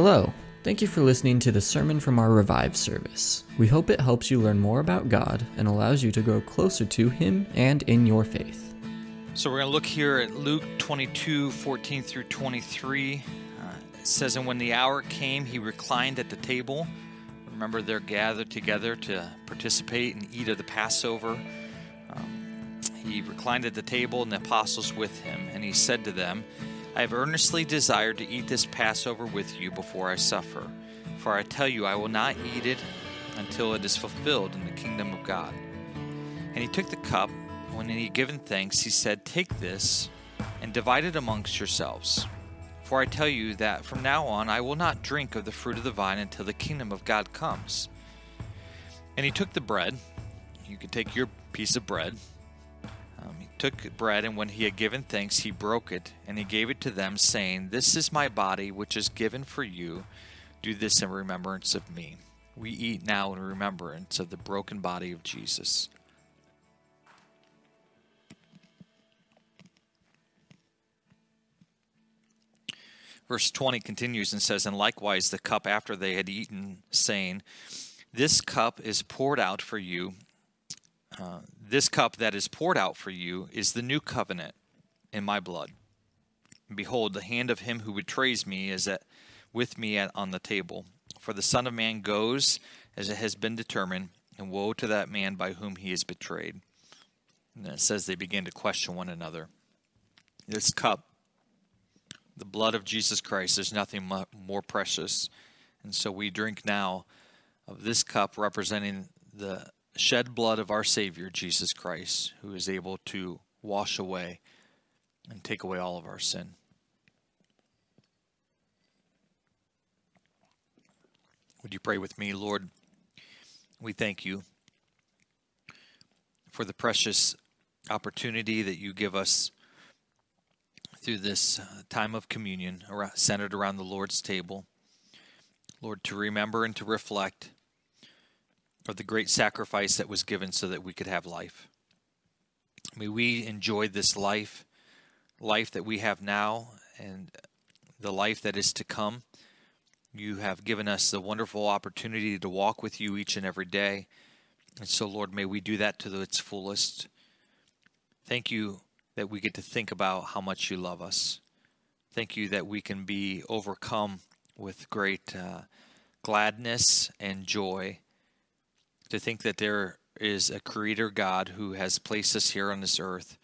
Hello. Thank you for listening to the sermon from our Revive service. We hope it helps you learn more about God and allows you to grow closer to Him and in your faith. So we're going to look here at Luke 22 14 through 23. Uh, it says, And when the hour came, he reclined at the table. Remember, they're gathered together to participate and eat of the Passover. Um, he reclined at the table, and the apostles with him. And he said to them, I have earnestly desired to eat this Passover with you before I suffer. For I tell you, I will not eat it until it is fulfilled in the kingdom of God. And he took the cup. When he had given thanks, he said, Take this and divide it amongst yourselves. For I tell you that from now on I will not drink of the fruit of the vine until the kingdom of God comes. And he took the bread. You could take your piece of bread um, he took bread, and when he had given thanks, he broke it, and he gave it to them, saying, This is my body, which is given for you. Do this in remembrance of me. We eat now in remembrance of the broken body of Jesus. Verse 20 continues and says, And likewise the cup after they had eaten, saying, This cup is poured out for you uh, this cup that is poured out for you is the new covenant in my blood. Behold, the hand of him who betrays me is at, with me at, on the table. For the Son of Man goes as it has been determined, and woe to that man by whom he is betrayed. And it says they began to question one another. This cup, the blood of Jesus Christ, there's nothing more precious. And so we drink now of this cup representing the shed blood of our Savior, Jesus Christ, who is able to wash away and take away all of our sin. Would you pray with me, Lord? We thank you for the precious opportunity that you give us through this uh, time of communion centered around the Lord's table. Lord, to remember and to reflect of the great sacrifice that was given so that we could have life. May we enjoy this life, life that we have now, and the life that is to come. You have given us the wonderful opportunity to walk with you each and every day. And so, Lord, may we do that to its fullest. Thank you that we get to think about how much you love us. Thank you that we can be overcome with great uh, gladness and joy to think that there is a creator God who has placed us here on this earth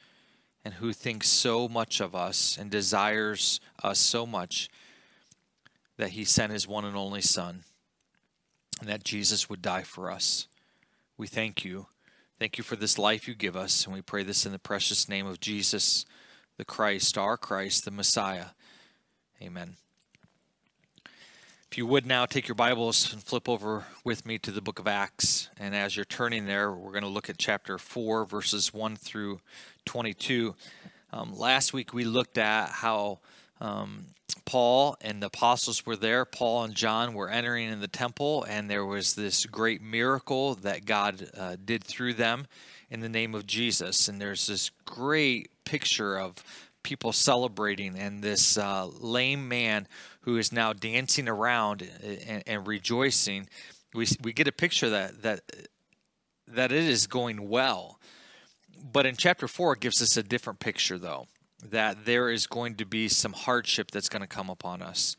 and who thinks so much of us and desires us so much that he sent his one and only Son and that Jesus would die for us. We thank you. Thank you for this life you give us, and we pray this in the precious name of Jesus, the Christ, our Christ, the Messiah. Amen. You would now take your Bibles and flip over with me to the book of Acts. And as you're turning there, we're going to look at chapter 4, verses 1 through 22. Um, last week we looked at how um, Paul and the apostles were there. Paul and John were entering in the temple, and there was this great miracle that God uh, did through them in the name of Jesus. And there's this great picture of people celebrating, and this uh, lame man who is now dancing around and, and rejoicing. We, we get a picture that that that it is going well. But in chapter 4 it gives us a different picture though that there is going to be some hardship that's going to come upon us.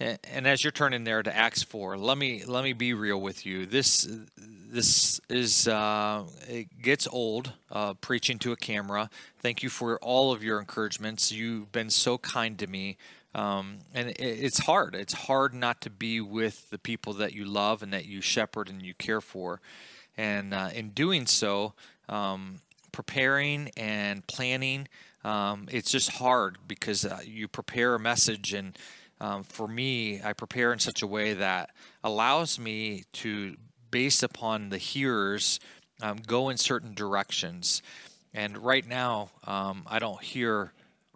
And as you're turning there to Acts four, let me let me be real with you. This this is uh, it gets old uh, preaching to a camera. Thank you for all of your encouragements. You've been so kind to me, um, and it, it's hard. It's hard not to be with the people that you love and that you shepherd and you care for. And uh, in doing so, um, preparing and planning, um, it's just hard because uh, you prepare a message and um, for me, I prepare in such a way that allows me to, based upon the hearers, um, go in certain directions. And right now, um, I don't hear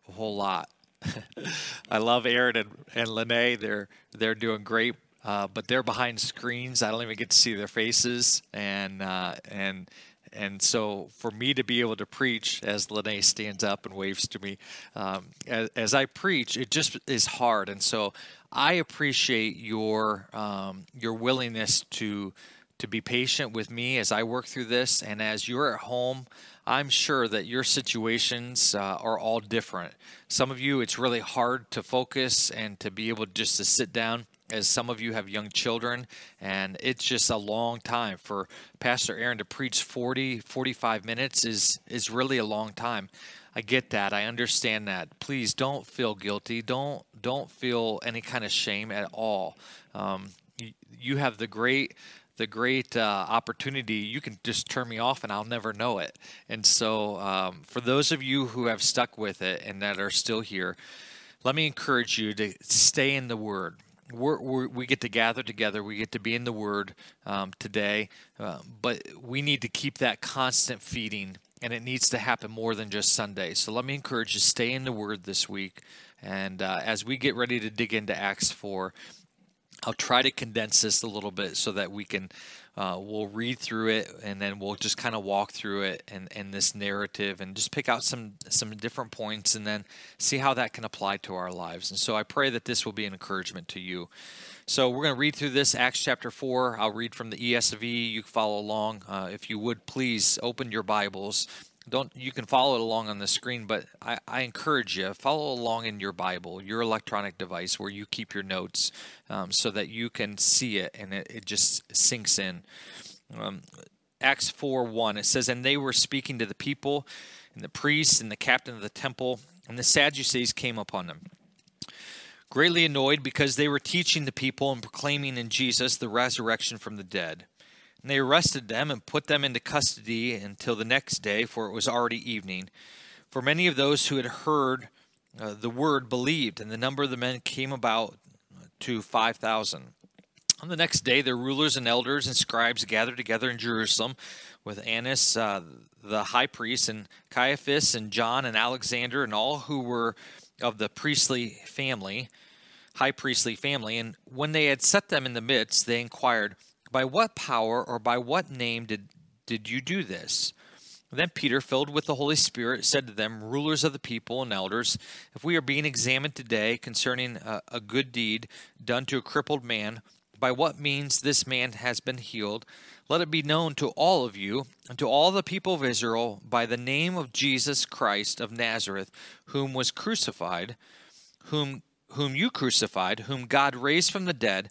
a whole lot. I love Aaron and, and Lene. They're they're doing great, uh, but they're behind screens. I don't even get to see their faces, and uh, and and so for me to be able to preach as Lene stands up and waves to me um, as, as, I preach, it just is hard. And so I appreciate your um, your willingness to to be patient with me as I work through this, and as you're at home. I'm sure that your situations uh, are all different. Some of you, it's really hard to focus and to be able just to sit down as some of you have young children and it's just a long time for pastor aaron to preach 40 45 minutes is is really a long time. I get that. I understand that. Please don't feel guilty. Don't don't feel any kind of shame at all. Um, you, you have the great the great uh, opportunity. You can just turn me off and i'll never know it. And so um, for those of you who have stuck with it and that are still here let me encourage you to stay in the word we're, we're, we get to gather together. We get to be in the Word um, today, uh, but we need to keep that constant feeding, and it needs to happen more than just Sunday. So let me encourage you to stay in the Word this week, and uh, as we get ready to dig into Acts four, I'll try to condense this a little bit so that we can uh, we'll read through it and then we'll just kind of walk through it and, and this narrative and just pick out some some different points and then see how that can apply to our lives. And so I pray that this will be an encouragement to you. So we're going to read through this Acts chapter four. I'll read from the ESV. You follow along. Uh, if you would please open your Bibles don't you can follow it along on the screen but I, I, encourage you follow along in your bible your electronic device where you keep your notes um, so that you can see it and it, it just sinks in. Um, acts 4 1 it says and they were speaking to the people and the priests and the captain of the temple and the sadducees came upon them greatly annoyed because they were teaching the people and proclaiming in jesus the resurrection from the dead and they arrested them and put them into custody until the next day, for it was already evening. For many of those who had heard uh, the word believed, and the number of the men came about to 5,000. On the next day, the rulers and elders and scribes gathered together in Jerusalem with Annas, uh, the high priest, and Caiaphas, and John, and Alexander, and all who were of the priestly family, high priestly family. And when they had set them in the midst, they inquired, by what power or by what name did, did you do this? Then Peter, filled with the Holy Spirit, said to them, Rulers of the people and elders, if we are being examined today concerning a, a good deed done to a crippled man, by what means this man has been healed, let it be known to all of you and to all the people of Israel by the name of Jesus Christ of Nazareth, whom was crucified, whom whom you crucified, whom God raised from the dead,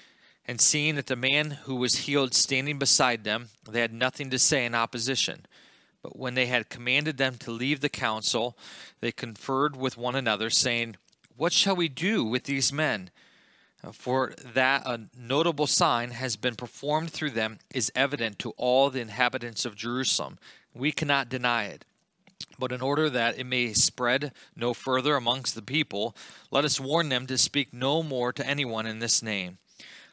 And seeing that the man who was healed standing beside them, they had nothing to say in opposition. But when they had commanded them to leave the council, they conferred with one another, saying, What shall we do with these men? For that a notable sign has been performed through them is evident to all the inhabitants of Jerusalem. We cannot deny it. But in order that it may spread no further amongst the people, let us warn them to speak no more to anyone in this name.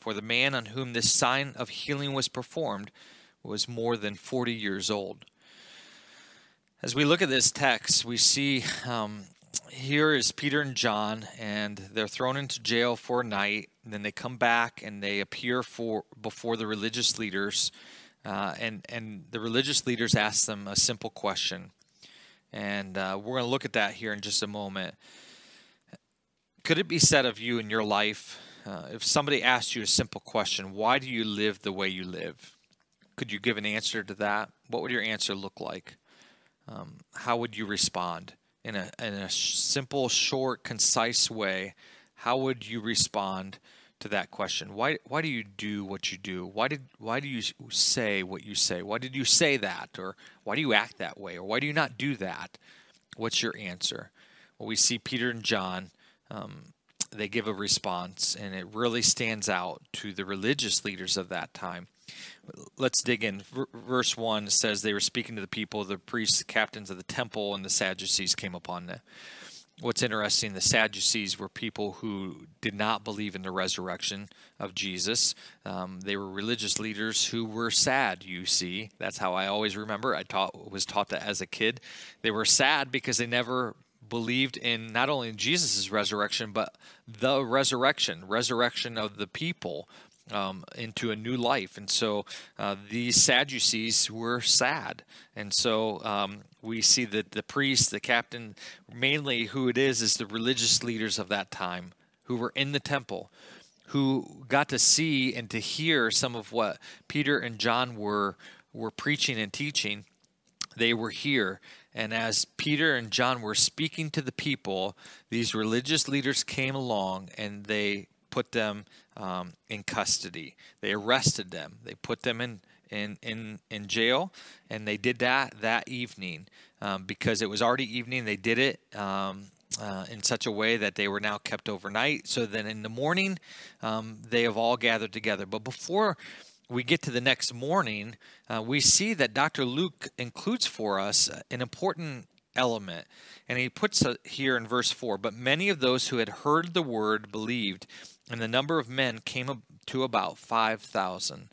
For the man on whom this sign of healing was performed was more than 40 years old. As we look at this text, we see um, here is Peter and John, and they're thrown into jail for a night. Then they come back and they appear for before the religious leaders, uh, and and the religious leaders ask them a simple question, and uh, we're going to look at that here in just a moment. Could it be said of you in your life uh, if somebody asked you a simple question, why do you live the way you live? Could you give an answer to that? What would your answer look like? Um, how would you respond? in a, in a simple, short, concise way, how would you respond to that question? Why, why do you do what you do? Why, did, why do you say what you say? Why did you say that? Or why do you act that way? Or why do you not do that? What's your answer? Well, we see Peter and John um, they give a response, and it really stands out to the religious leaders of that time. Let's dig in. verse 1 says, They were speaking to the people, the priests, the captains of the temple, and the Sadducees came upon them. What's interesting, the Sadducees were people who did not believe in the resurrection of Jesus. Um, they were religious leaders who were sad, you see. That's how I always remember. I taught, was taught that as a kid. They were sad because they never believed in not only Jesus' resurrection, but the resurrection, resurrection of the people um, into a new life. And so uh, these Sadducees were sad. And so um, we see that the priest, the captain, mainly who it is, is the religious leaders of that time who were in the temple, who got to see and to hear some of what Peter and John were were preaching and teaching. They were here and as Peter and John were speaking to the people, these religious leaders came along and they put them um, in custody. They arrested them. They put them in in in in jail, and they did that that evening um, because it was already evening. They did it. Um, uh, in such a way that they were now kept overnight. So then in the morning, um, they have all gathered together. But before we get to the next morning, uh, we see that Dr. Luke includes for us an important element. And he puts it here in verse 4 But many of those who had heard the word believed, and the number of men came to about 5,000.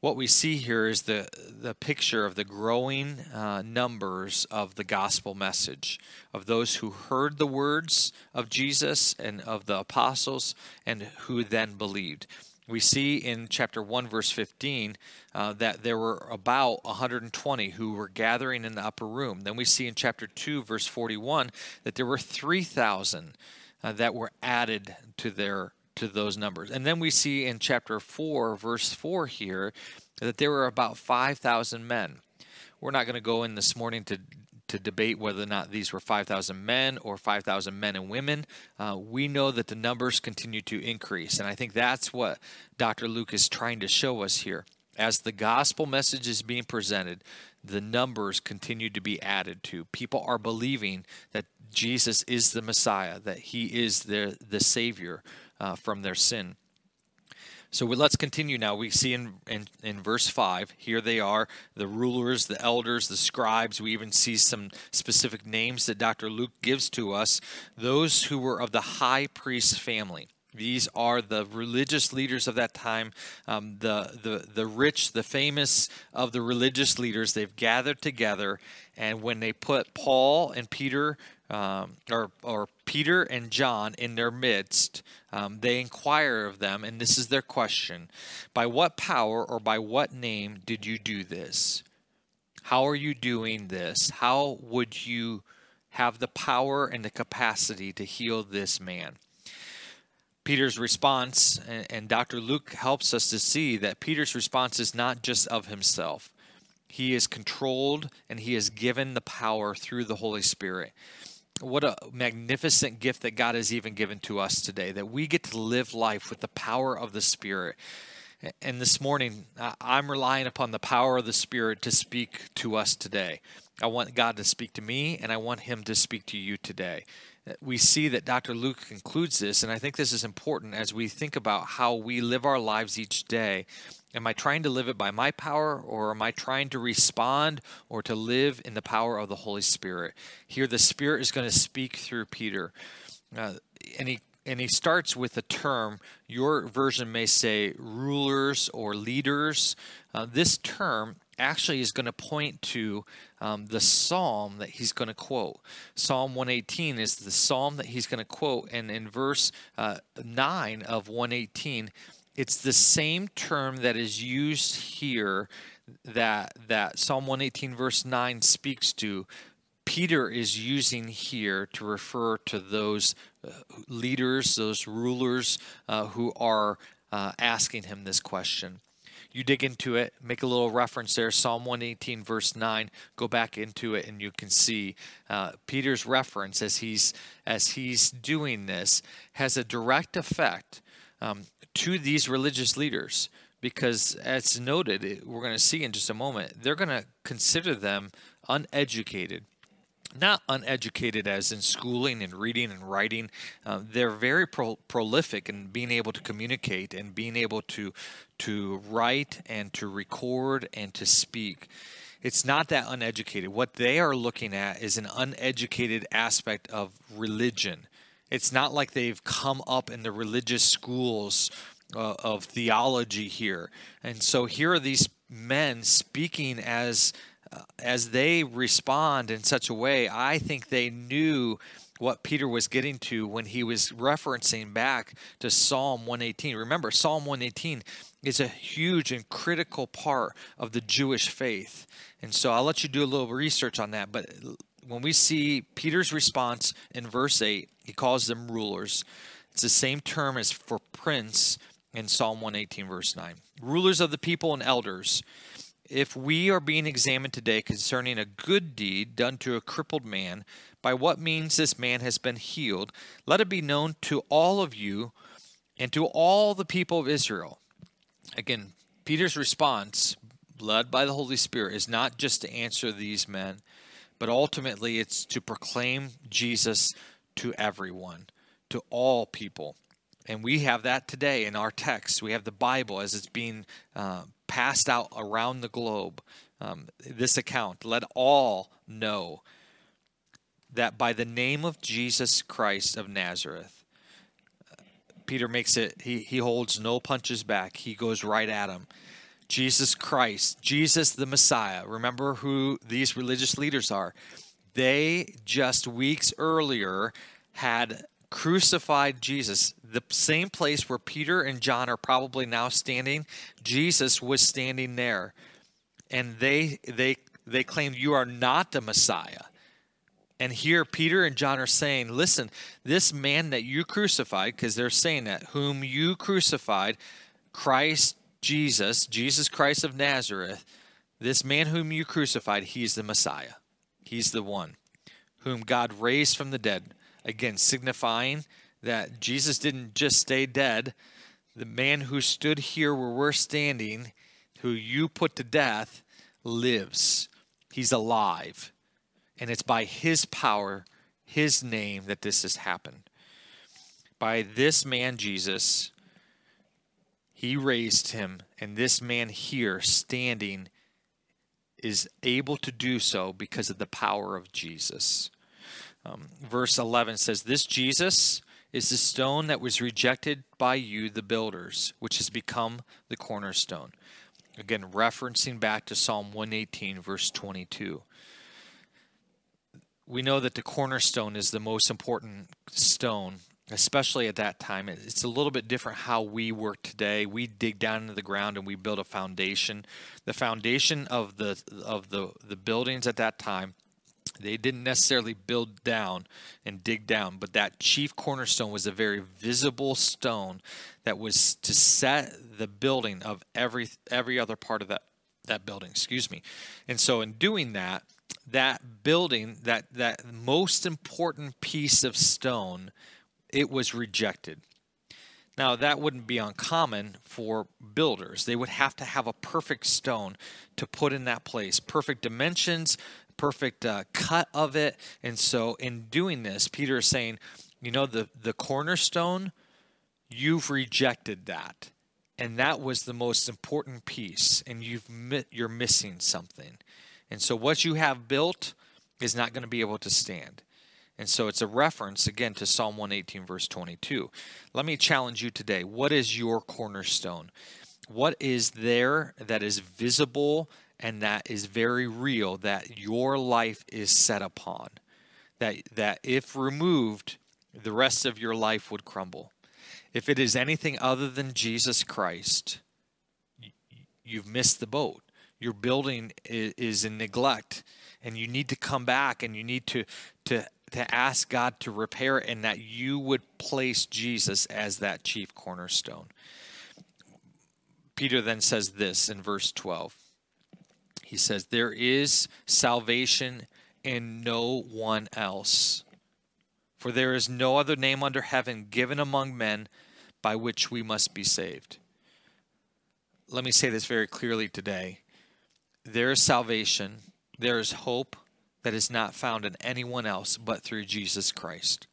What we see here is the, the picture of the growing uh, numbers of the gospel message, of those who heard the words of Jesus and of the apostles, and who then believed we see in chapter 1 verse 15 uh, that there were about 120 who were gathering in the upper room. Then we see in chapter 2 verse 41 that there were 3000 uh, that were added to their to those numbers. And then we see in chapter 4 verse 4 here that there were about 5000 men. We're not going to go in this morning to to debate whether or not these were 5,000 men or 5,000 men and women. Uh, we know that the numbers continue to increase. And I think that's what Dr. Luke is trying to show us here. As the gospel message is being presented, the numbers continue to be added to. People are believing that Jesus is the Messiah, that he is the, the Savior uh, from their sin. So let's continue now. We see in, in, in, verse 5, here they are the rulers, the elders, the scribes. We even see some specific names that Dr. Luke gives to us those who were of the high priest family. These are the religious leaders of that time, um, the, the, the rich, the famous of the religious leaders. They've gathered together, and when they put Paul and Peter um, or, or Peter and John in their midst, um, they inquire of them, and this is their question By what power or by what name did you do this? How are you doing this? How would you have the power and the capacity to heal this man? Peter's response, and Dr. Luke helps us to see that Peter's response is not just of himself. He is controlled and he is given the power through the Holy Spirit what a magnificent gift that God has even given to us today that we get to live life with the power of the Spirit. And this morning, I'm relying upon the power of the Spirit to speak to us today. I want God to speak to me, and I want Him to speak to you today. We see that Dr. Luke concludes this, and I think this is important as we think about how we live our lives each day Am I trying to live it by my power, or am I trying to respond or to live in the power of the Holy Spirit? Here, the Spirit is going to speak through Peter. Uh, and he and he starts with a term. Your version may say rulers or leaders. Uh, this term actually is going to point to um, the psalm that he's going to quote. Psalm 118 is the psalm that he's going to quote, and in verse uh, 9 of 118, it's the same term that is used here that that Psalm 118 verse 9 speaks to. Peter is using here to refer to those uh, leaders, those rulers uh, who are uh, asking him this question. you dig into it, make a little reference there, Psalm 118, verse 9. Go back into it, and you can see uh, Peter's reference as he's as he's doing this has a direct effect um, to these religious leaders because, as noted, we're going to see in just a moment, they're going to consider them uneducated not uneducated as in schooling and reading and writing. Uh, they're very pro- prolific in being able to communicate and being able to to write and to record and to speak. It's not that uneducated. What they are looking at is an uneducated aspect of religion. It's not like they've come up in the religious schools uh, of theology here. And so here are these men speaking as uh, as they respond in such a way, I think they knew what Peter was getting to when he was referencing back to Psalm 118. Remember, Psalm 118 is a huge and critical part of the Jewish faith. And so I'll let you do a little research on that. But when we see Peter's response in verse 8, he calls them rulers. It's the same term as for prince in Psalm 118, verse 9. Rulers of the people and elders if we are being examined today concerning a good deed done to a crippled man, by what means this man has been healed, let it be known to all of you and to all the people of Israel. Again, Peter's response, led by the Holy Spirit, is not just to answer these men, but ultimately it's to proclaim Jesus to everyone, to all people. And we have that today in our text. We have the Bible as it's being uh, passed out around the globe. Um, this account, let all know that by the name of Jesus Christ of Nazareth, Peter makes it, he, he holds no punches back. He goes right at him. Jesus Christ, Jesus the Messiah. Remember who these religious leaders are. They just weeks earlier had crucified Jesus, the same place where Peter and John are probably now standing, Jesus was standing there. And they they they claimed you are not the Messiah. And here Peter and John are saying, listen, this man that you crucified, because they're saying that, whom you crucified, Christ Jesus, Jesus Christ of Nazareth, this man whom you crucified, he's the Messiah. He's the one whom God raised from the dead again, signifying that Jesus didn't just stay dead. The man who stood here where we're standing, who you put to death, lives. He's alive. And it's by his power, his name, that this has happened. By this man, Jesus, he raised him, and this man here standing is able to do so because of the power of Jesus. Um, verse 11 says, This Jesus is the stone that was rejected by you, the builders, which has become the cornerstone. Again, referencing back to Psalm 118, verse 22. We know that the cornerstone is the most important stone, especially at that time. It's a little bit different how we work today. We dig down into the ground and we build a foundation. The foundation of the of the, the buildings at that time they didn't necessarily build down and dig down, but that chief cornerstone was a very visible stone that was to set the building of every every other part of that that building. Excuse me. And so, in doing that, that building, that that most important piece of stone, it was rejected. Now, that wouldn't be uncommon for builders. They would have to have a perfect stone to put in that place, perfect dimensions, perfect uh, cut of it. And so, in doing this, Peter is saying, you know, the, the cornerstone, you've rejected that. And that was the most important piece, and you've you're missing something. And so, what you have built is not going to be able to stand. And so it's a reference again to Psalm 118, verse 22. Let me challenge you today. What is your cornerstone? What is there that is visible and that is very real that your life is set upon. That, that if removed, the rest of your life would crumble. If it is anything other than Jesus Christ, you've missed the boat. Your building is in neglect, and you need to come back and you need to, to, to ask God to repair and that you would place Jesus as that chief cornerstone. Peter then says this in verse 12. He says, There is salvation in no one else. For there is no other name under heaven given among men by which we must be saved. Let me say this very clearly today. There is salvation, there is hope that is not found in anyone else but through Jesus Christ.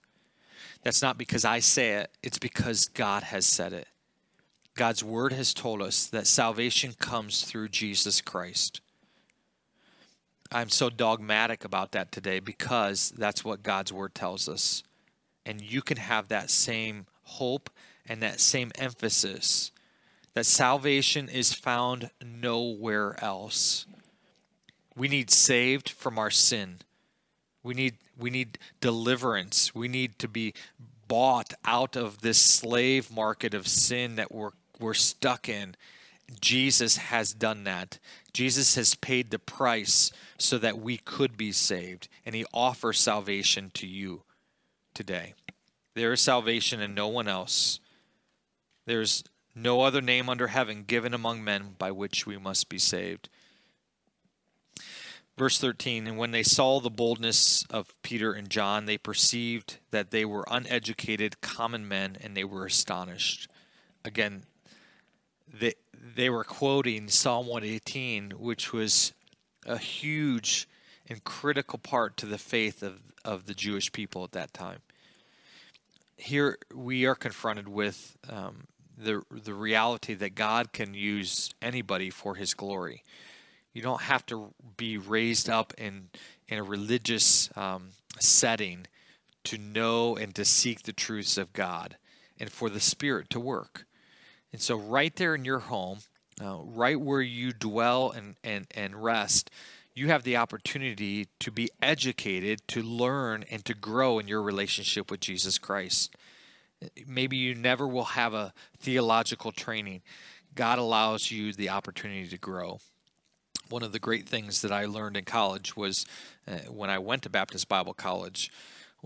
That's not because I say it, it's because God has said it. God's word has told us that salvation comes through Jesus Christ. I'm so dogmatic about that today because that's what God's word tells us. And you can have that same hope and that same emphasis that salvation is found nowhere else. We need saved from our sin. We need we need deliverance. We need to be bought out of this slave market of sin that we're we're stuck in. Jesus has done that. Jesus has paid the price so that we could be saved, and He offers salvation to you today. There is salvation in no one else. There's no other name under heaven given among men by which we must be saved. Verse 13 And when they saw the boldness of Peter and John, they perceived that they were uneducated, common men, and they were astonished. Again, they, they were quoting Psalm 118, which was a huge and critical part to the faith of, of the Jewish people at that time. Here we are confronted with um, the, the reality that God can use anybody for his glory. You don't have to be raised up in, in a religious um, setting to know and to seek the truths of God and for the Spirit to work. And so, right there in your home, uh, right where you dwell and, and, and rest, you have the opportunity to be educated, to learn, and to grow in your relationship with Jesus Christ. Maybe you never will have a theological training. God allows you the opportunity to grow. One of the great things that I learned in college was uh, when I went to Baptist Bible College,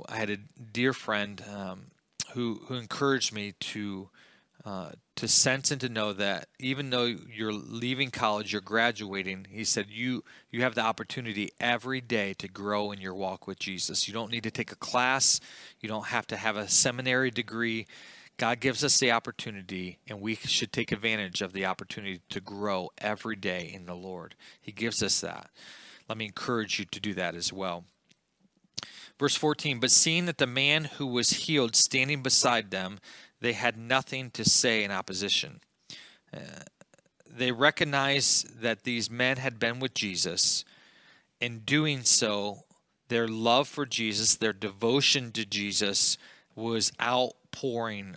I had a dear friend um, who, who encouraged me to uh, to sense and to know that even though you're leaving college, you're graduating, he said you you have the opportunity every day to grow in your walk with Jesus. You don't need to take a class, you don't have to have a seminary degree. God gives us the opportunity, and we should take advantage of the opportunity to grow every day in the Lord. He gives us that. Let me encourage you to do that as well. Verse 14 But seeing that the man who was healed standing beside them, they had nothing to say in opposition. Uh, they recognized that these men had been with Jesus. In doing so, their love for Jesus, their devotion to Jesus, was outpouring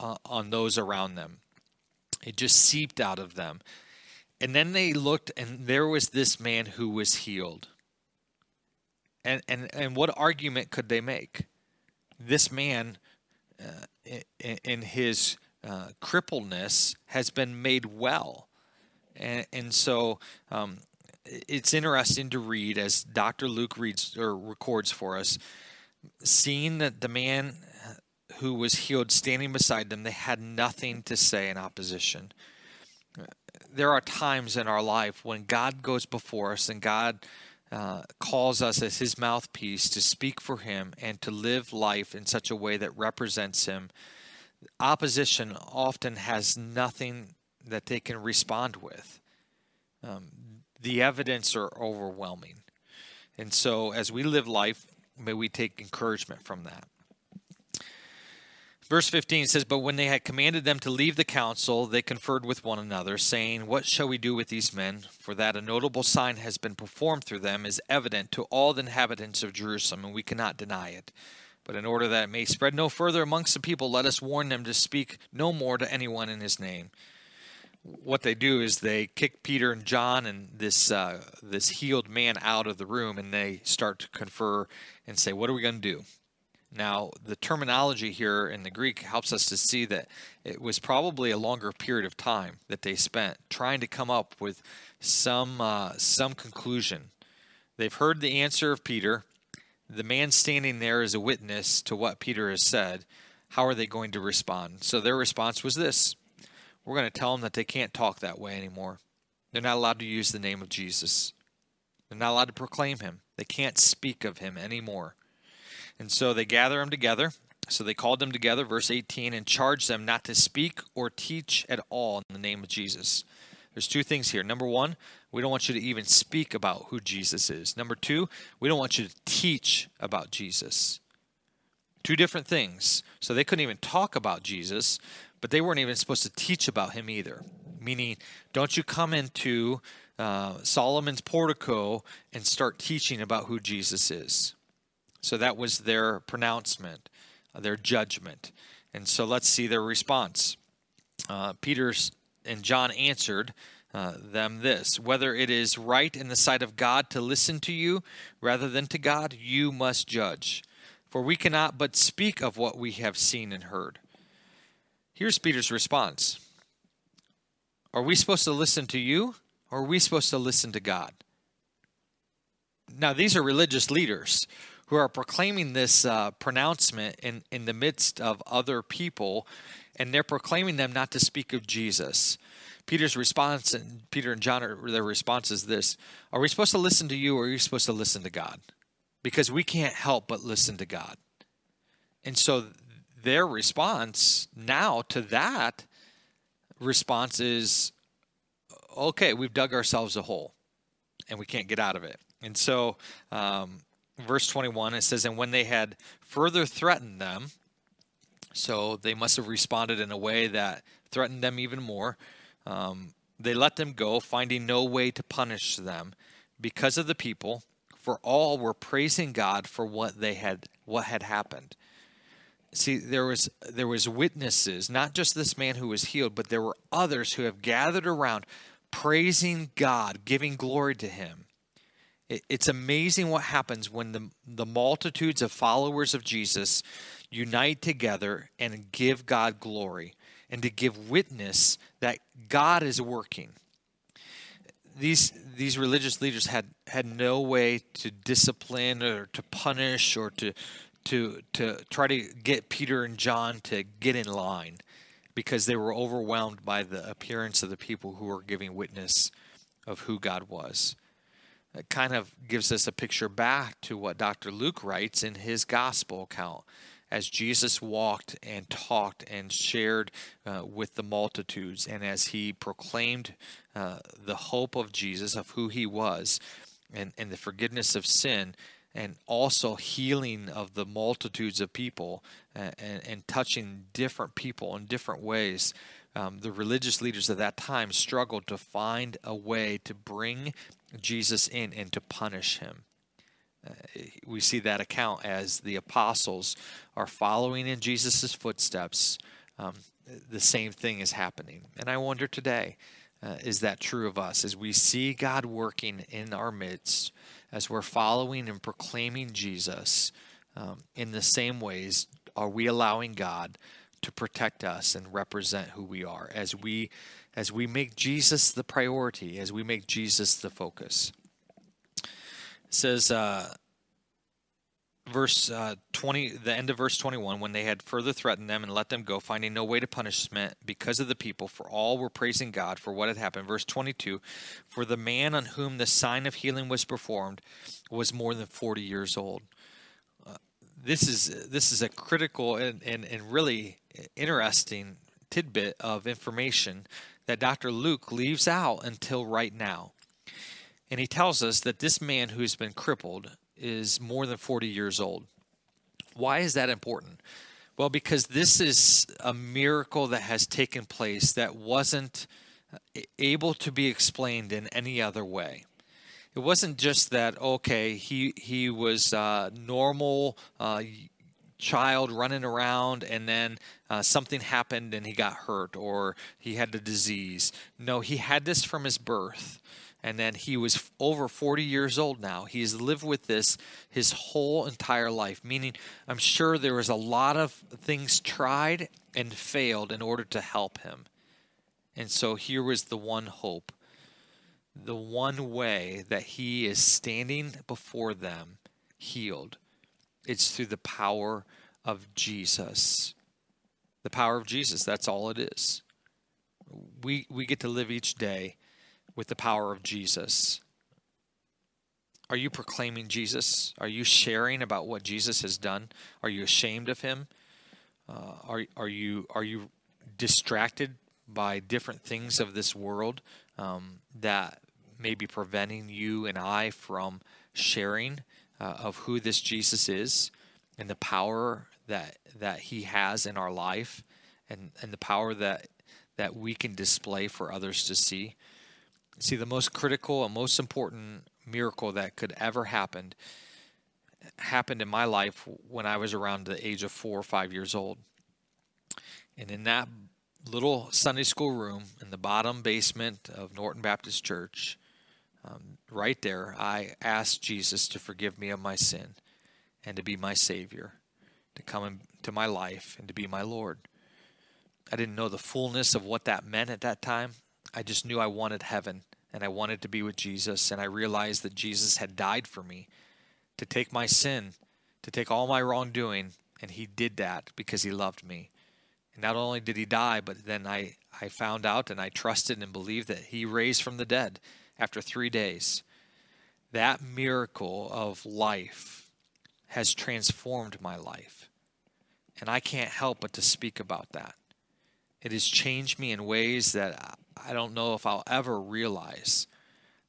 uh, on those around them. It just seeped out of them. And then they looked, and there was this man who was healed. And, and, and what argument could they make? This man uh, in his uh, crippledness has been made well. And, and so um, it's interesting to read as Dr. Luke reads or records for us, seeing that the man who was healed standing beside them, they had nothing to say in opposition. There are times in our life when God goes before us and God uh, calls us as his mouthpiece to speak for him and to live life in such a way that represents him. Opposition often has nothing that they can respond with. Um, the evidence are overwhelming. And so, as we live life, may we take encouragement from that. Verse 15 says, But when they had commanded them to leave the council, they conferred with one another, saying, What shall we do with these men? For that a notable sign has been performed through them is evident to all the inhabitants of Jerusalem, and we cannot deny it. But in order that it may spread no further amongst the people, let us warn them to speak no more to anyone in his name. What they do is they kick Peter and John and this uh, this healed man out of the room, and they start to confer and say, "What are we going to do?" Now, the terminology here in the Greek helps us to see that it was probably a longer period of time that they spent trying to come up with some uh, some conclusion. They've heard the answer of Peter. The man standing there is a witness to what Peter has said. How are they going to respond? So their response was this: we're going to tell them that they can't talk that way anymore. They're not allowed to use the name of Jesus. They're not allowed to proclaim him. They can't speak of him anymore. And so they gather them together. So they called them together, verse 18, and charged them not to speak or teach at all in the name of Jesus. There's two things here. Number one, we don't want you to even speak about who Jesus is. Number two, we don't want you to teach about Jesus. Two different things. So they couldn't even talk about Jesus, but they weren't even supposed to teach about him either. Meaning, don't you come into uh, Solomon's portico and start teaching about who Jesus is. So that was their pronouncement, uh, their judgment. And so let's see their response. Uh, Peter's and John answered uh, them this Whether it is right in the sight of God to listen to you rather than to God, you must judge. For we cannot but speak of what we have seen and heard. Here's Peter's response Are we supposed to listen to you, or are we supposed to listen to God? Now, these are religious leaders who are proclaiming this uh, pronouncement in, in the midst of other people and they're proclaiming them not to speak of Jesus. Peter's response, and Peter and John, are, their response is this Are we supposed to listen to you or are you supposed to listen to God? Because we can't help but listen to God. And so their response now to that response is okay, we've dug ourselves a hole and we can't get out of it. And so, um, verse 21, it says, And when they had further threatened them, so they must have responded in a way that threatened them even more. Um, they let them go, finding no way to punish them because of the people, for all were praising God for what they had what had happened. See, there was there was witnesses, not just this man who was healed, but there were others who have gathered around praising God, giving glory to him. It's amazing what happens when the, the multitudes of followers of Jesus unite together and give God glory and to give witness that God is working. These these religious leaders had had no way to discipline or to punish or to to to try to get Peter and John to get in line because they were overwhelmed by the appearance of the people who were giving witness of who God was. It kind of gives us a picture back to what Dr. Luke writes in his gospel account as Jesus walked and talked and shared uh, with the multitudes, and as he proclaimed uh, the hope of Jesus, of who he was, and, and the forgiveness of sin, and also healing of the multitudes of people uh, and, and touching different people in different ways. Um, the religious leaders of that time struggled to find a way to bring Jesus in and to punish him. Uh, we see that account as the apostles are following in Jesus' footsteps. Um, the same thing is happening. And I wonder today, uh, is that true of us? As we see God working in our midst, as we're following and proclaiming Jesus um, in the same ways, are we allowing God to protect us and represent who we are as we as we make Jesus the priority, as we make Jesus the focus? It says uh, verse uh, 20 the end of verse 21 when they had further threatened them and let them go finding no way to punishment because of the people for all were praising god for what had happened verse 22 for the man on whom the sign of healing was performed was more than 40 years old uh, this is this is a critical and, and, and really interesting tidbit of information that dr luke leaves out until right now and he tells us that this man who's been crippled is more than 40 years old. Why is that important? Well, because this is a miracle that has taken place that wasn't able to be explained in any other way. It wasn't just that okay, he he was a normal uh, child running around, and then uh, something happened and he got hurt, or he had a disease. No, he had this from his birth and then he was over 40 years old now. He's lived with this his whole entire life, meaning I'm sure there was a lot of things tried and failed in order to help him. And so here was the one hope, the one way that he is standing before them healed. It's through the power of Jesus. The power of Jesus, that's all it is. we we get to live each day with the power of Jesus. Are you proclaiming Jesus? Are you sharing about what Jesus has done? Are you ashamed of him? Uh, are are you are you distracted by different things of this world um, that may be preventing you and I from sharing uh, of who this Jesus is and the power that that he has in our life and, and the power that that we can display for others to see. See, the most critical and most important miracle that could ever happen happened in my life when I was around the age of four or five years old. And in that little Sunday school room in the bottom basement of Norton Baptist Church, um, right there, I asked Jesus to forgive me of my sin and to be my Savior, to come into my life and to be my Lord. I didn't know the fullness of what that meant at that time. I just knew I wanted heaven and I wanted to be with Jesus. And I realized that Jesus had died for me to take my sin, to take all my wrongdoing. And he did that because he loved me. And not only did he die, but then I, I found out and I trusted and believed that he raised from the dead after three days. That miracle of life has transformed my life. And I can't help but to speak about that. It has changed me in ways that I don't know if I'll ever realize.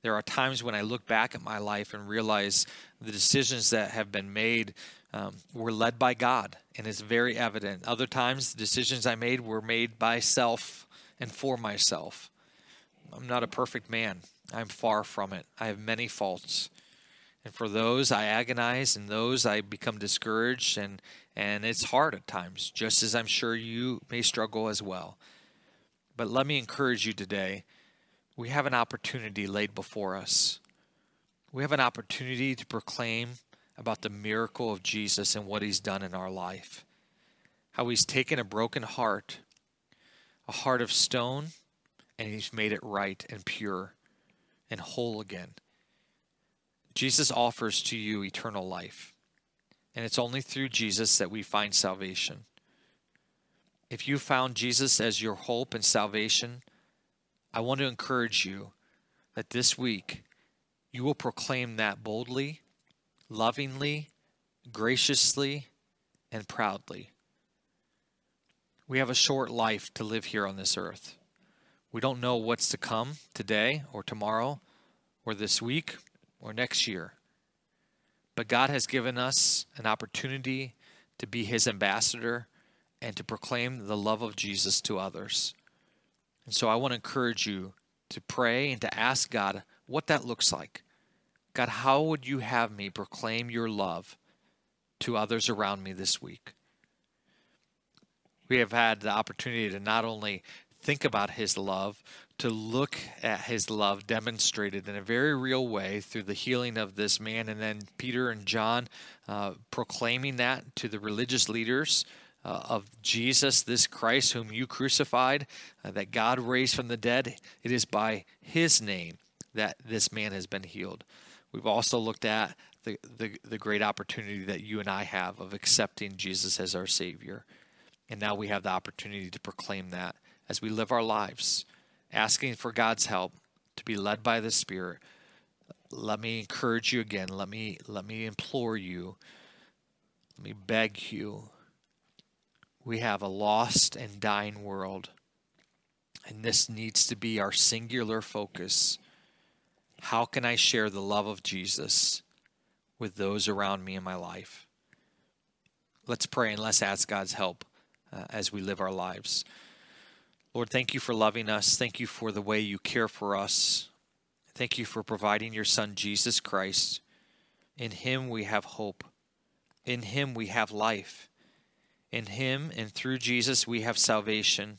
There are times when I look back at my life and realize the decisions that have been made um, were led by God, and it's very evident. Other times, the decisions I made were made by self and for myself. I'm not a perfect man. I'm far from it. I have many faults. And for those I agonize and those I become discouraged and and it's hard at times, just as I'm sure you may struggle as well. But let me encourage you today. We have an opportunity laid before us. We have an opportunity to proclaim about the miracle of Jesus and what he's done in our life. How he's taken a broken heart, a heart of stone, and he's made it right and pure and whole again. Jesus offers to you eternal life. And it's only through Jesus that we find salvation. If you found Jesus as your hope and salvation, I want to encourage you that this week you will proclaim that boldly, lovingly, graciously, and proudly. We have a short life to live here on this earth. We don't know what's to come today or tomorrow or this week or next year. But God has given us an opportunity to be His ambassador and to proclaim the love of Jesus to others. And so I want to encourage you to pray and to ask God what that looks like. God, how would you have me proclaim your love to others around me this week? We have had the opportunity to not only think about his love, to look at his love demonstrated in a very real way through the healing of this man, and then Peter and John uh, proclaiming that to the religious leaders. Uh, of Jesus, this Christ whom you crucified, uh, that God raised from the dead, it is by his name that this man has been healed. We've also looked at the, the, the great opportunity that you and I have of accepting Jesus as our Savior. And now we have the opportunity to proclaim that as we live our lives asking for God's help to be led by the Spirit, let me encourage you again. Let me let me implore you. Let me beg you. We have a lost and dying world. And this needs to be our singular focus. How can I share the love of Jesus with those around me in my life? Let's pray and let's ask God's help uh, as we live our lives. Lord, thank you for loving us. Thank you for the way you care for us. Thank you for providing your Son, Jesus Christ. In him we have hope. In him we have life. In him and through Jesus we have salvation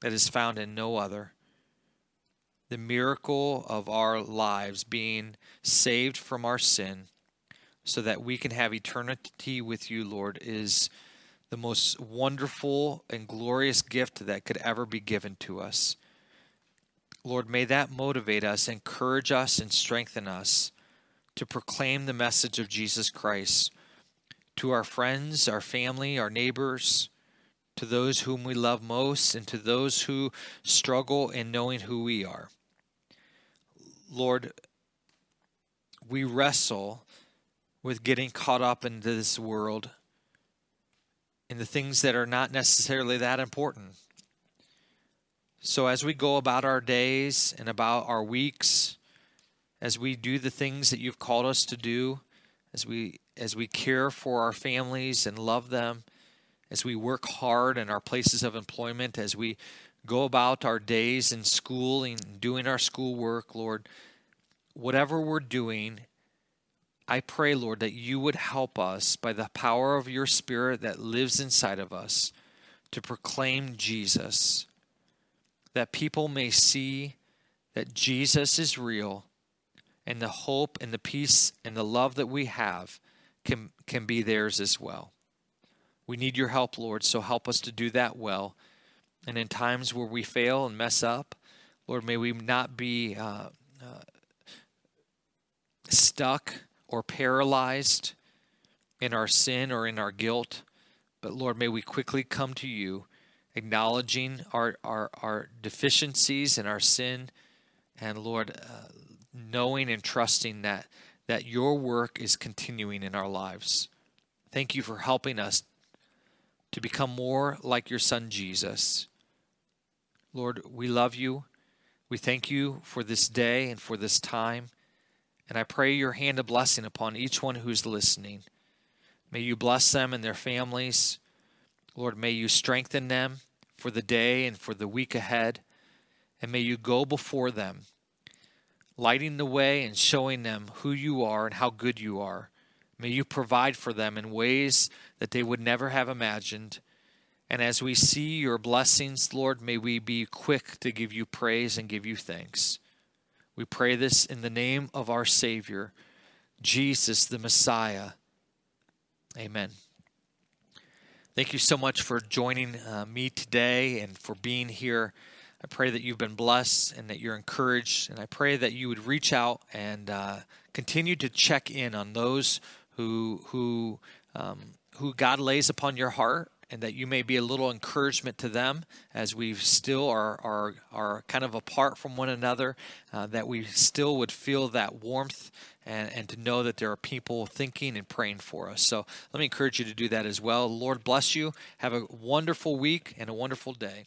that is found in no other. The miracle of our lives being saved from our sin so that we can have eternity with you, Lord, is the most wonderful and glorious gift that could ever be given to us. Lord, may that motivate us, encourage us, and strengthen us to proclaim the message of Jesus Christ to our friends, our family, our neighbors, to those whom we love most and to those who struggle in knowing who we are. Lord, we wrestle with getting caught up into this world in the things that are not necessarily that important. So, as we go about our days and about our weeks, as we do the things that you've called us to do, as we as we care for our families and love them, as we work hard in our places of employment, as we go about our days in school and doing our schoolwork, Lord, whatever we're doing, I pray, Lord, that you would help us by the power of your Spirit that lives inside of us to proclaim Jesus, that people may see that Jesus is real and the hope and the peace and the love that we have can, can be theirs as well. We need your help, Lord, so help us to do that well. And in times where we fail and mess up, Lord, may we not be uh, uh, stuck or paralyzed in our sin or in our guilt. But Lord, may we quickly come to you, acknowledging our, our, our deficiencies and our sin. And Lord, uh, knowing and trusting that, that your work is continuing in our lives. Thank you for helping us to become more like your son Jesus. Lord, we love you. We thank you for this day and for this time. And I pray your hand of blessing upon each one who's listening. May you bless them and their families. Lord, may you strengthen them for the day and for the week ahead. And may you go before them, lighting the way and showing them who you are and how good you are. May you provide for them in ways that they would never have imagined. And as we see your blessings, Lord, may we be quick to give you praise and give you thanks. We pray this in the name of our Savior, Jesus the Messiah. Amen. Thank you so much for joining uh, me today and for being here. I pray that you've been blessed and that you're encouraged. And I pray that you would reach out and uh, continue to check in on those who who um, who God lays upon your heart, and that you may be a little encouragement to them as we still are are are kind of apart from one another. Uh, that we still would feel that warmth and, and to know that there are people thinking and praying for us. So let me encourage you to do that as well. Lord bless you. Have a wonderful week and a wonderful day.